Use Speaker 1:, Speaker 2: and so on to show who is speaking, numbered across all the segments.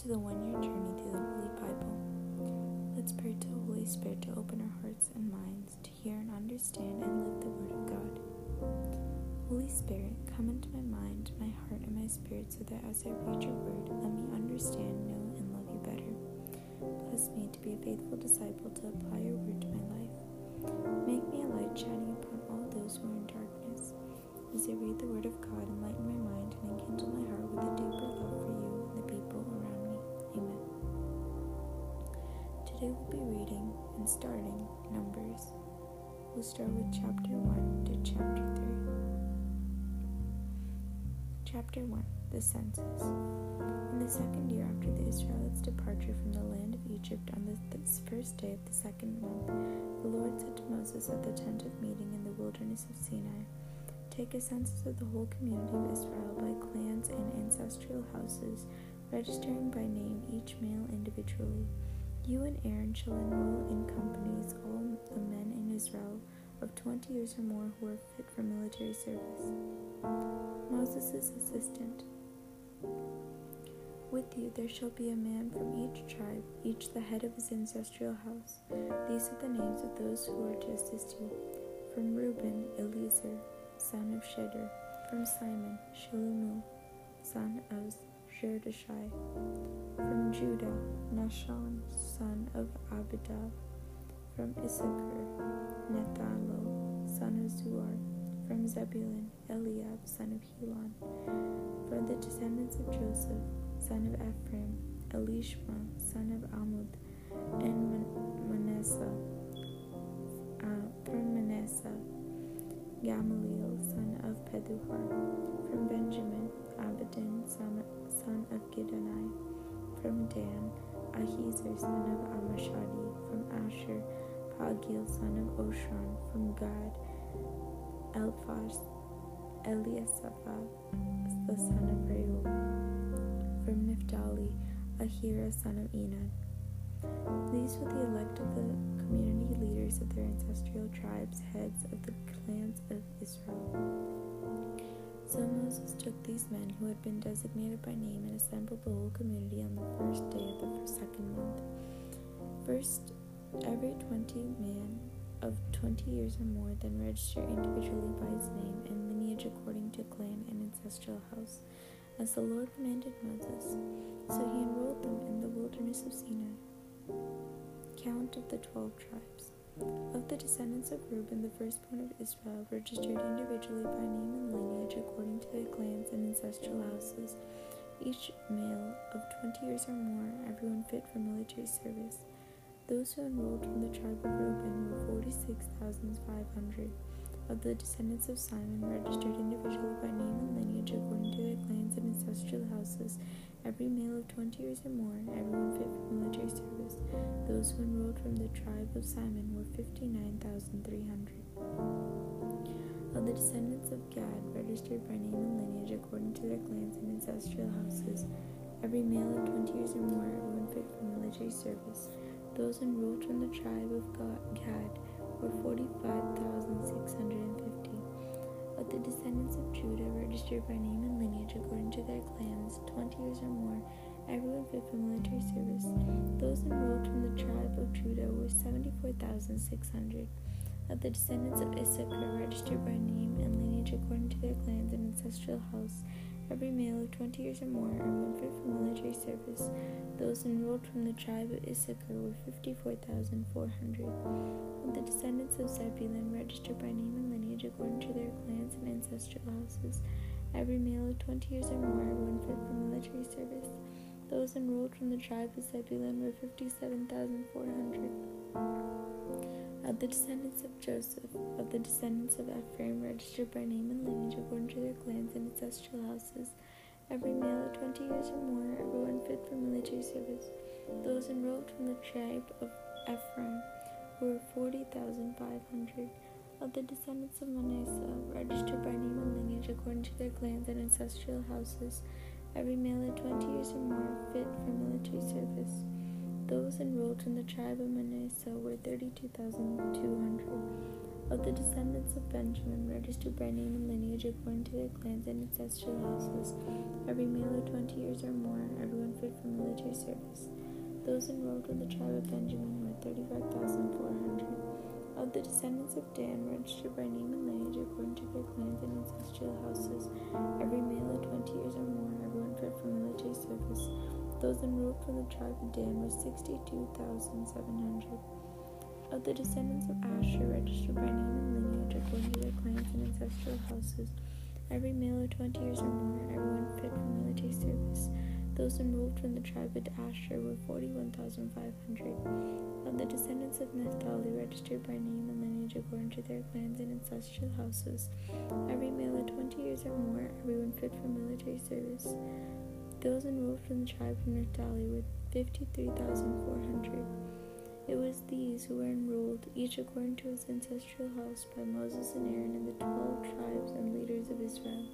Speaker 1: to the one year journey through the Holy Bible. Let's pray to the Holy Spirit to open our hearts and minds to hear and understand and live the Word of God. Holy Spirit, come into my mind, my heart, and my spirit so that as I read your Word, let me understand, know, and love you better. Bless me to be a faithful disciple to apply your Word to my life. Make me a light shining upon all those who are in darkness. As I read the Word of God, enlighten my mind and enkindle my heart with the deeper Today we'll be reading and starting Numbers. We'll start with chapter 1 to chapter 3. Chapter 1 The Census. In the second year after the Israelites' departure from the land of Egypt on the first day of the second month, the Lord said to Moses at the tent of meeting in the wilderness of Sinai Take a census of the whole community of Israel by clans and ancestral houses, registering by name each male individually. You and Aaron shall enroll in companies all the men in Israel of twenty years or more who are fit for military service. Moses' assistant. With you there shall be a man from each tribe, each the head of his ancestral house. These are the names of those who are to assist you. From Reuben, Eliezer, son of Shedeur. From Simon, Shelumiel, son of Zurishaddai. From Judah, Nahshon, son of Abinadab. From Issachar, Nethanel, son of Zuar. From Zebulun, Eliab, son of Helon. From the descendants of Joseph, son of Ephraim, Elishama, son of Ammihud, and Manasseh. Uh, from Manasseh, Gamaliel, son of Pedahzur. From Benjamin, Abidan, son son of Gideoni. From Dan, Ahiezer, son of Ammishaddai. From Asher, Pagiel, son of Ochran. From Gad, Eliphaz, Eliasaphat, the son of Reuel. From Naphtali, Ahira, son of Enan. These were the elect of the community leaders of their ancestral tribes, heads of the clans of Israel. So Moses took these men who had been designated by name and assembled the whole community on the first day of the second month. First, every twenty man of twenty years or more then register individually by his name and lineage according to clan and ancestral house, as the Lord commanded Moses. So he enrolled them in the wilderness of Sinai. Count of the twelve tribes. Of the descendants of Reuben, the firstborn of Israel, registered individually by name and lineage according to their clans and ancestral houses, each male of twenty years or more, everyone fit for military service. Those who enrolled from the tribe of Reuben were forty-six thousand five hundred. Of the descendants of Simon, registered individually by name and lineage according to their clans and ancestral houses, every male of twenty years or more, Those who enrolled from the tribe of Simon were fifty-nine thousand three hundred. Of the descendants of Gad, registered by name and lineage according to their clans and ancestral houses, every male of twenty years or more, everyone fit for military service. Those enrolled from the tribe of Gad were forty-five thousand six hundred and fifty. Of the descendants of Judah, registered by name and lineage according to their clans, twenty years or more, everyone fit for military service. Those enrolled from the tribe of Judah were seventy-four thousand six hundred. Of the descendants of Issachar, registered by name and lineage according to their clans and ancestral house, every male of twenty years or more, everyone fit for military service. Those enrolled from the tribe of Issachar were fifty-four thousand four hundred. Of the descendants of Zebulun, registered by name and lineage according to their clans and ancestral houses. Every male of 20 years or more everyone fit for military service. Those enrolled from the tribe of Zebulun were 57,400. Of the descendants of Joseph, of the descendants of Ephraim, registered by name and lineage according to their clans and ancestral houses, every male of 20 years or more, everyone fit for military service. Those enrolled from the tribe of Ephraim were 40,500 of the descendants of Manasseh, registered by name and lineage according to their clans and ancestral houses, every male of twenty years or more fit for military service. Those enrolled in the tribe of Manasseh were 32,200. Of the descendants of Benjamin, registered by name and lineage according to their clans and ancestral houses, every male of twenty years or more, everyone fit for military service. Those enrolled in the tribe of Benjamin were 35,400. Of the descendants of Dan, registered by name and lineage according to their clans and ancestral houses, every male of 20 years or more, everyone fit for military service. Those enrolled from the tribe of Dan were 62,700. Of the descendants of Asher, registered by name and lineage according to their clans and ancestral houses, every male of 20 years or more, everyone fit for military service. Those enrolled from the tribe of Asher were 41,500. Of the descendants of Naphtali, registered by name and lineage according to their clans and ancestral houses, every male of 20 years or more, everyone fit for military service. Those enrolled from the tribe of Naphtali were 53,400. It was these who were enrolled, each according to his ancestral house, by Moses and Aaron and the twelve tribes and leaders of Israel.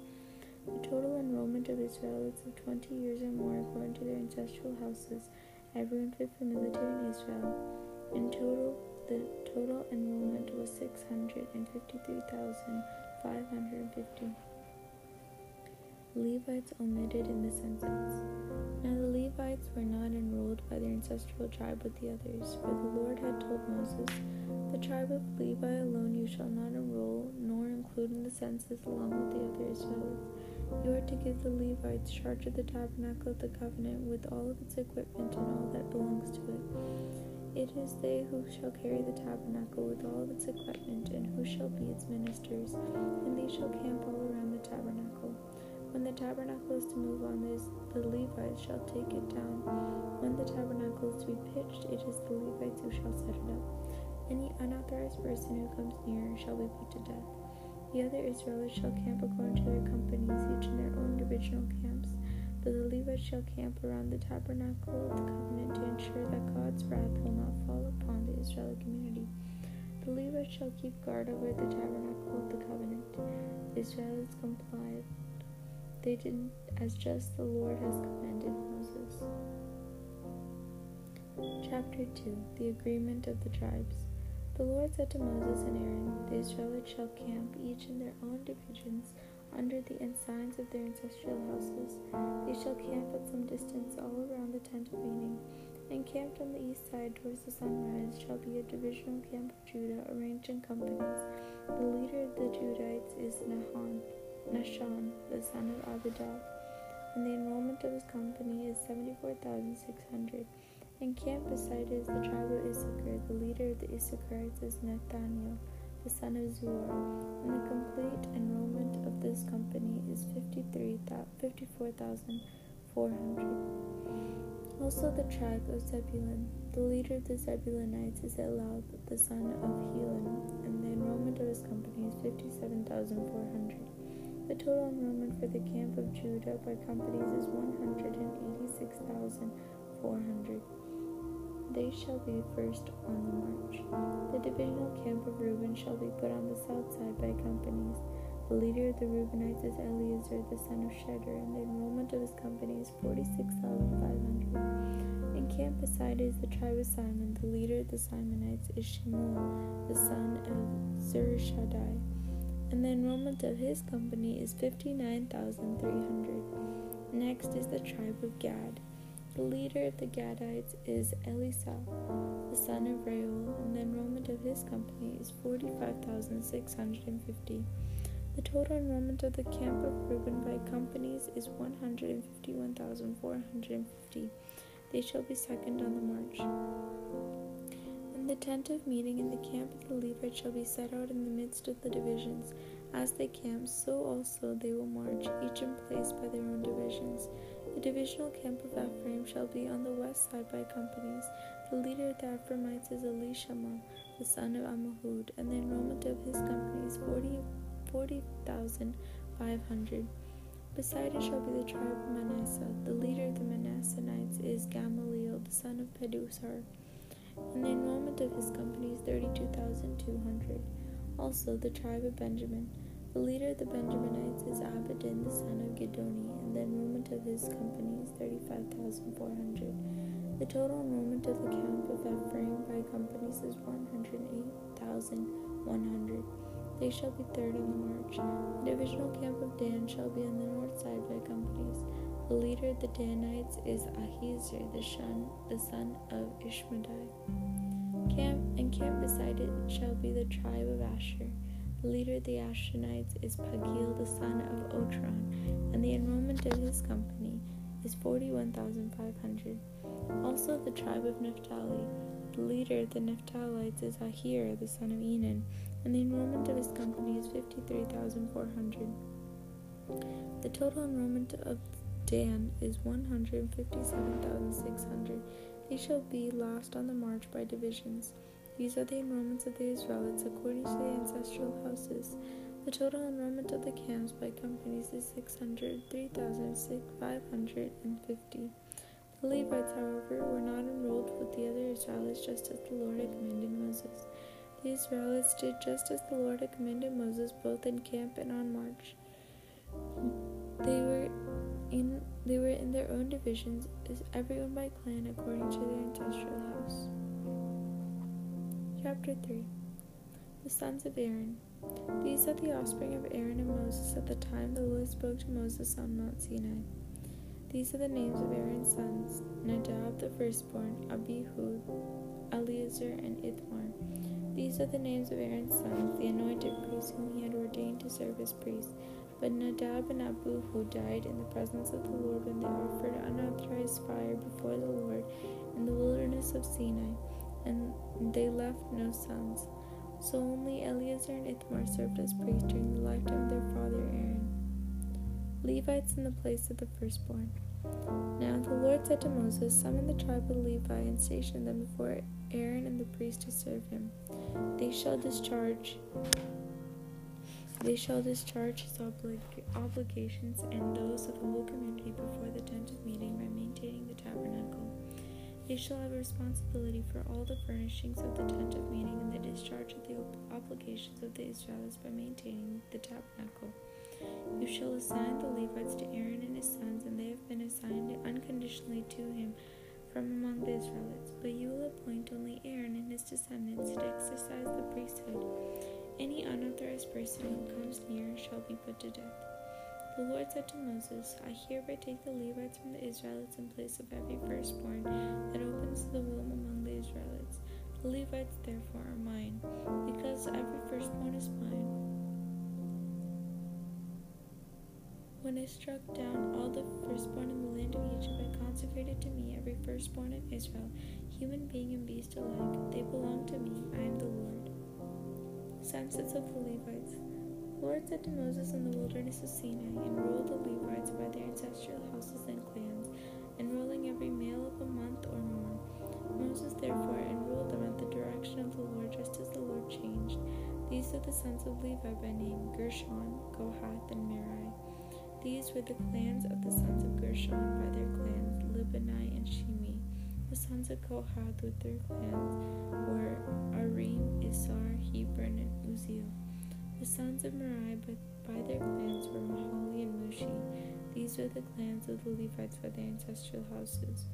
Speaker 1: The total enrollment of Israelites of 20 years or more according to their ancestral houses, everyone fit for military in Israel. In total, the total enrollment was 653,550. Levites omitted in the census. Now the Levites were not enrolled by their ancestral tribe with the others, for the Lord had told Moses, The tribe of Levi alone you shall not enroll, nor include in the census along with the other Israelites. You are to give the Levites charge of the tabernacle of the covenant with all of its equipment and all that belongs to it. It is they who shall carry the tabernacle with all of its equipment, and who shall be its ministers, and they shall camp all around the tabernacle. Tabernacle is to move on, this, the Levites shall take it down. When the tabernacle is to be pitched, it is the Levites who shall set it up. Any unauthorized person who comes near shall be put to death. The other Israelites shall camp according to their companies, each in their own divisional camps. But the Levites shall camp around the tabernacle of the covenant to ensure that God's wrath will not fall upon the Israelite community. The Levites shall keep guard over the tabernacle of the covenant. Israelites complied. They did as just the Lord has commanded Moses. Chapter 2 The Agreement of the Tribes. The Lord said to Moses and Aaron, The Israelites shall camp, each in their own divisions, under the ensigns of their ancestral houses. They shall camp at some distance all around the tent of meeting. Encamped on the east side towards the sunrise shall be a divisional camp of Judah arranged in companies. The leader of the Judahites is Nahon, Nahshon, the son of Abidan, and the enrollment of his company is 74,600. Encamped beside is the tribe of Issachar. The leader of the Issacharites is Nathaniel, the son of Zuar, and the complete enrollment of this company is 54,400. Also the tribe of Zebulun. The leader of the Zebulunites is Eliab, the son of Helon, and the enrollment of his company is 57,400. The total enrollment for the camp of Judah by companies is 186,400 they shall be first on the march. The divisional camp of Reuben shall be put on the south side by companies. The leader of the Reubenites is Eleazar, the son of Shedeur, and the enrollment of his company is 46,500. In camp beside is the tribe of Simon. The leader of the Simonites is Shemuel, the son of Zurishaddai, and the enrollment of his company is 59,300. Next is the tribe of Gad. The leader of the Gadites is Elisah, the son of Reuel, and the enrollment of his company is 45,650. The total enrollment of the camp of Reuben by companies is 151,450. They shall be second on the march. The tent of meeting in the camp of the Levites shall be set out in the midst of the divisions. As they camp, so also they will march, each in place by their own divisions. The divisional camp of Ephraim shall be on the west side by companies. The leader of the Ephraimites is Elishama, the son of Ammihud, and the enrollment of his company is 40,500. 40, Beside it shall be the tribe of Manasseh. The leader of the Manassanites is Gamaliel, the son of Pedahzur, and the enrollment of his company is 32,200. Also the tribe of Benjamin. The leader of the Benjaminites is Abidan, the son of Gideoni, and the enrollment of his company is 35,400. The total enrollment of the camp of Ephraim by companies is 108,100. They shall be third on the march. The divisional camp of Dan shall be on the north side by companies. The leader of the Danites is Ahiezer, the son, the son of Ammishaddai. Camp and camp beside it shall be the tribe of Asher. The leader of the Asherites is Pagiel, the son of Ochran, and the enrollment of his company is forty one thousand five hundred. Also the tribe of Naphtali. The leader of the Naphtalites is Ahira, the son of Enan, and the enrollment of his company is fifty three thousand four hundred. The total enrollment of Dan is 157,600. They shall be last on the march by divisions. These are the enrollments of the Israelites according to the ancestral houses. The total enrollment of the camps by companies is 600, 3,550. The Levites, however, were not enrolled with the other Israelites just as the Lord had commanded Moses. The Israelites did just as the Lord had commanded Moses both in camp and on march. They were their own divisions, as everyone by clan according to their ancestral house. Chapter 3 The sons of Aaron. These are the offspring of Aaron and Moses at the time the Lord spoke to Moses on Mount Sinai. These are the names of Aaron's sons Nadab the firstborn, Abihu, Eleazar, and Ithamar. These are the names of Aaron's sons, the anointed priests whom he had ordained to serve as priests. But Nadab and Abihu died in the presence of the Lord when they offered unauthorized fire before the Lord in the wilderness of Sinai, and they left no sons. So only Eleazar and Ithamar served as priests during the lifetime of their father Aaron. Levites in the place of the firstborn. Now the Lord said to Moses, Summon the tribe of Levi and station them before Aaron and the priests to serve him. They shall discharge they shall discharge his oblig- obligations and those of the whole community before the tent of meeting by maintaining the tabernacle. They shall have responsibility for all the furnishings of the tent of meeting and the discharge of the ob- obligations of the Israelites by maintaining the tabernacle. You shall assign the Levites to Aaron and his sons, and they have been assigned unconditionally to him from among the Israelites. But you will appoint only Aaron and his descendants to exercise the priesthood. Any unauthorized person who comes near shall be put to death. The Lord said to Moses, I hereby take the Levites from the Israelites in place of every firstborn that opens the womb among the Israelites. The Levites therefore are mine, because every firstborn is mine. When I struck down all the firstborn in the land of Egypt, I consecrated to me every firstborn in Israel, human being and beast alike. They belong to me. I am the Lord. Census of the Levites. The Lord said to Moses in the wilderness of Sinai, Enroll the Levites by their ancestral houses and clans, enrolling every male of a month or more. Moses therefore enrolled them at the direction of the Lord, just as the Lord changed. These are the sons of Levi by name Gershon, Kohath, and Merari. These were the clans of the sons of Gershon by their clans, Libni and Shimei. The sons of Kohath with their clans were Arim, Izhar, Hebron, and Uzziel. The sons of Merari by, by their clans were Mahli and Mushi. These were the clans of the Levites by their ancestral houses.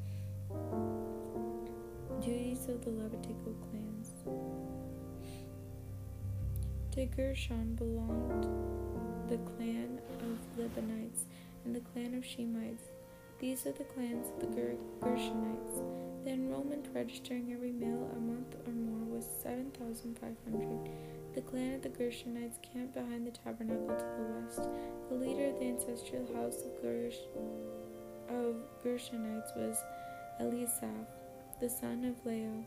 Speaker 1: Duties of the Levitical clans. To Gershon belonged the clan of Libanites and the clan of Shemites. These are the clans of the Ger- Gershonites. The enrollment registering every male a month or more was 7,500. The clan of the Gershonites camped behind the tabernacle to the west. The leader of the ancestral house of, Gersh- of Gershonites was Eliasaph, the son of Lael.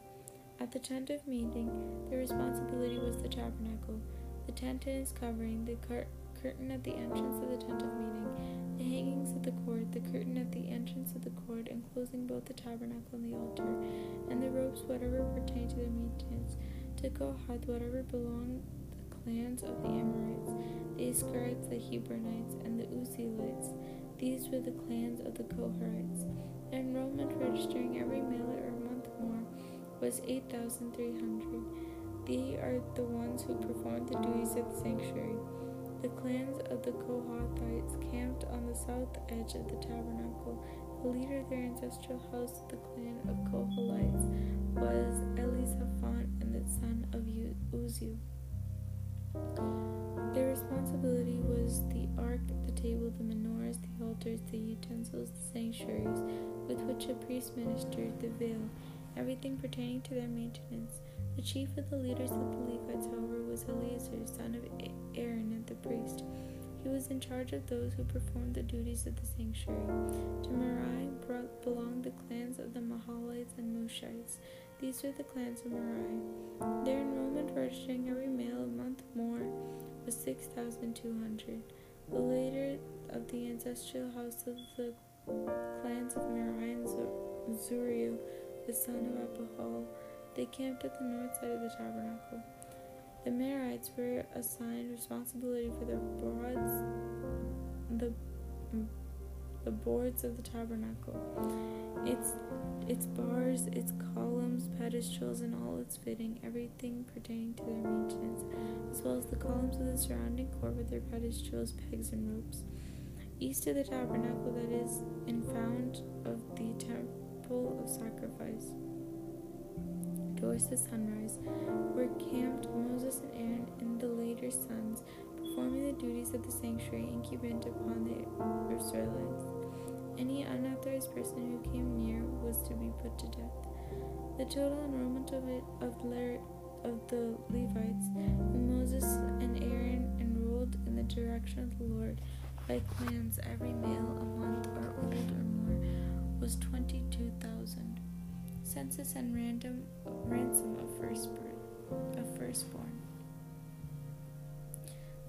Speaker 1: At the tent of meeting, the responsibility was the tabernacle, the tent and its covering, the cur- curtain at the entrance of the tent of meeting, the hangings of the curtain at the entrance of the court, enclosing both the tabernacle and the altar, and the ropes, whatever pertained to their maintenance. To Kohath, whatever belonged to the clans of the Amorites, the Iskarites, the Hebronites, and the Uzzielites. These were the clans of the Kohathites. The enrollment registering every male or month more was 8,300. They are the ones who performed the duties of the sanctuary. The clans of the Kohathites camped on the south edge of the tabernacle. The leader of their ancestral house, the clan of Kohathites, was Elizaphan and the son of Uzziel. Their responsibility was the ark, the table, the menorahs, the altars, the utensils, the sanctuaries with which a priest ministered, the veil, everything pertaining to their maintenance. The chief of the leaders of the Levites, however, was Eleazar, son of Aaron, the priest. He was in charge of those who performed the duties of the sanctuary. To Merari belonged the clans of the Mahalites and Mushites. These were the clans of Merari. Their enrollment registering every male a month more was 6,200. The leader of the ancestral house of the clans of Merari and Zuriel, the son of Abihail, they camped at the north side of the tabernacle. The Merarites were assigned responsibility for the boards, the the boards of the tabernacle, its its bars, its columns, pedestals, and all its fitting, everything pertaining to their maintenance, as well as the columns of the surrounding court with their pedestals, pegs, and ropes. East of the tabernacle, that is, in front of the temple of sacrifice towards the sunrise, were camped Moses and Aaron and the later sons, performing the duties of the sanctuary incumbent upon the Israelites. Any unauthorized person who came near was to be put to death. The total enrollment of it of, of the Levites, Moses and Aaron enrolled in the direction of the Lord by clans, every male a month or old or more, was twenty-two thousand census and random ransom of firstborn. Of firstborn.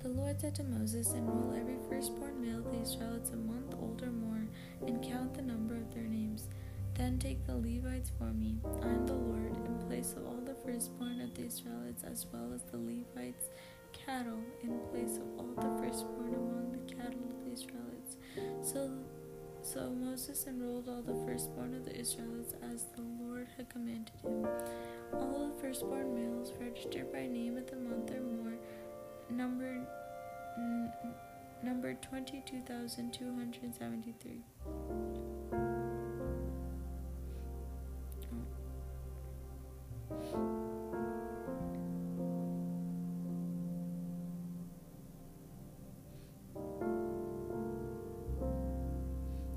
Speaker 1: The Lord said to Moses, Enroll every firstborn male of the Israelites a month old or more, and count the number of their names. Then take the Levites for me. I am the Lord, in place of all the firstborn of the Israelites, as well as the Levites' cattle, in place of all the firstborn among the cattle of the Israelites. So so Moses enrolled all the firstborn of the Israelites as the Lord had commanded him. All the firstborn males registered by name at the month or more numbered n- numbered 22,273.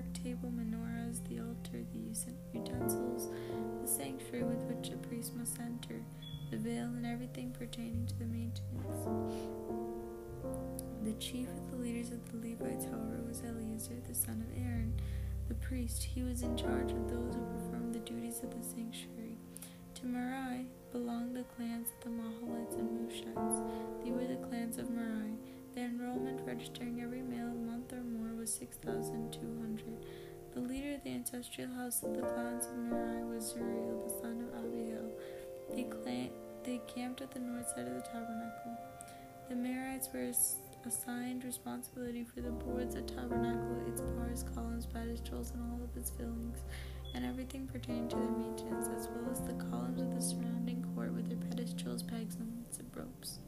Speaker 1: ark, table, menorahs, the altar, the utensils, the sanctuary with which a priest must enter, the veil, and everything pertaining to the maintenance. The chief of the leaders of the Levites, however, was Eleazar, the son of Aaron the priest, he was in charge of those who performed the duties of the sanctuary. To Merari belonged the clans of the Mahalites and Mushites. They were the clans of Merari. The enrollment registering every male month or more was 6,200. The leader of the ancestral house of the clans of Merari was Zuriel, the son of Abiel. They, clan- they camped at the north side of the tabernacle. The Merarites were assigned responsibility for the boards of the tabernacle, its bars, columns, pedestals, and all of its fillings, and everything pertaining to their maintenance, as well as the columns of the surrounding court with their pedestals, pegs, and ropes.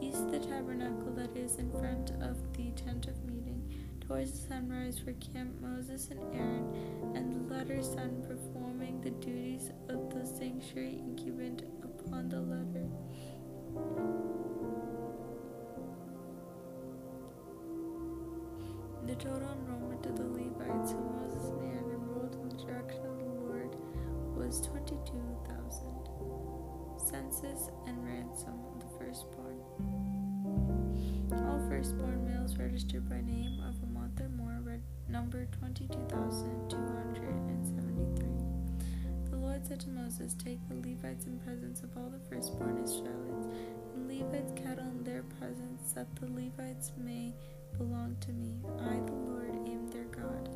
Speaker 1: East the tabernacle that is in front of the tent of meeting, towards the sunrise were camped Moses and Aaron, and the latter son performing the duties of the sanctuary incumbent upon the latter. The total enrollment of the Levites whom Moses and Aaron enrolled in the direction of the Lord was 22,000. Census and ransom of the firstborn. All firstborn males registered by name of a month or more numbered 22,273. The Lord said to Moses, Take the Levites in presence of all the firstborn Israelites, and Levites' cattle in their presence, that the Levites may belong to me. I, the Lord, am their God.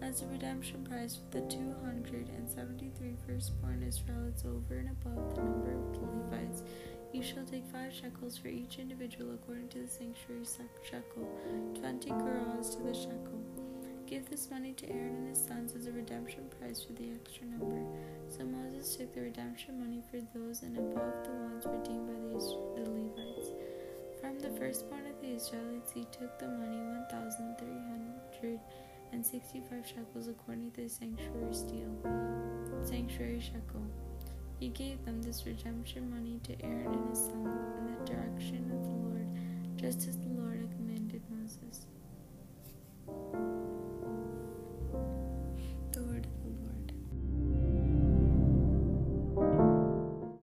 Speaker 1: as a redemption price for the 273 firstborn Israelites over and above the number of the Levites. You shall take five shekels for each individual according to the sanctuary shekel, twenty gerahs to the shekel. Give this money to Aaron and his sons as a redemption price for the extra number. So Moses took the redemption money for those and above the ones redeemed by the, the Levites. From the firstborn of the Israelites he took the money one thousand three hundred and sixty-five shekels according to the sanctuary steel, sanctuary shekel. He gave them this redemption money to Aaron and his sons in the direction of the Lord, just as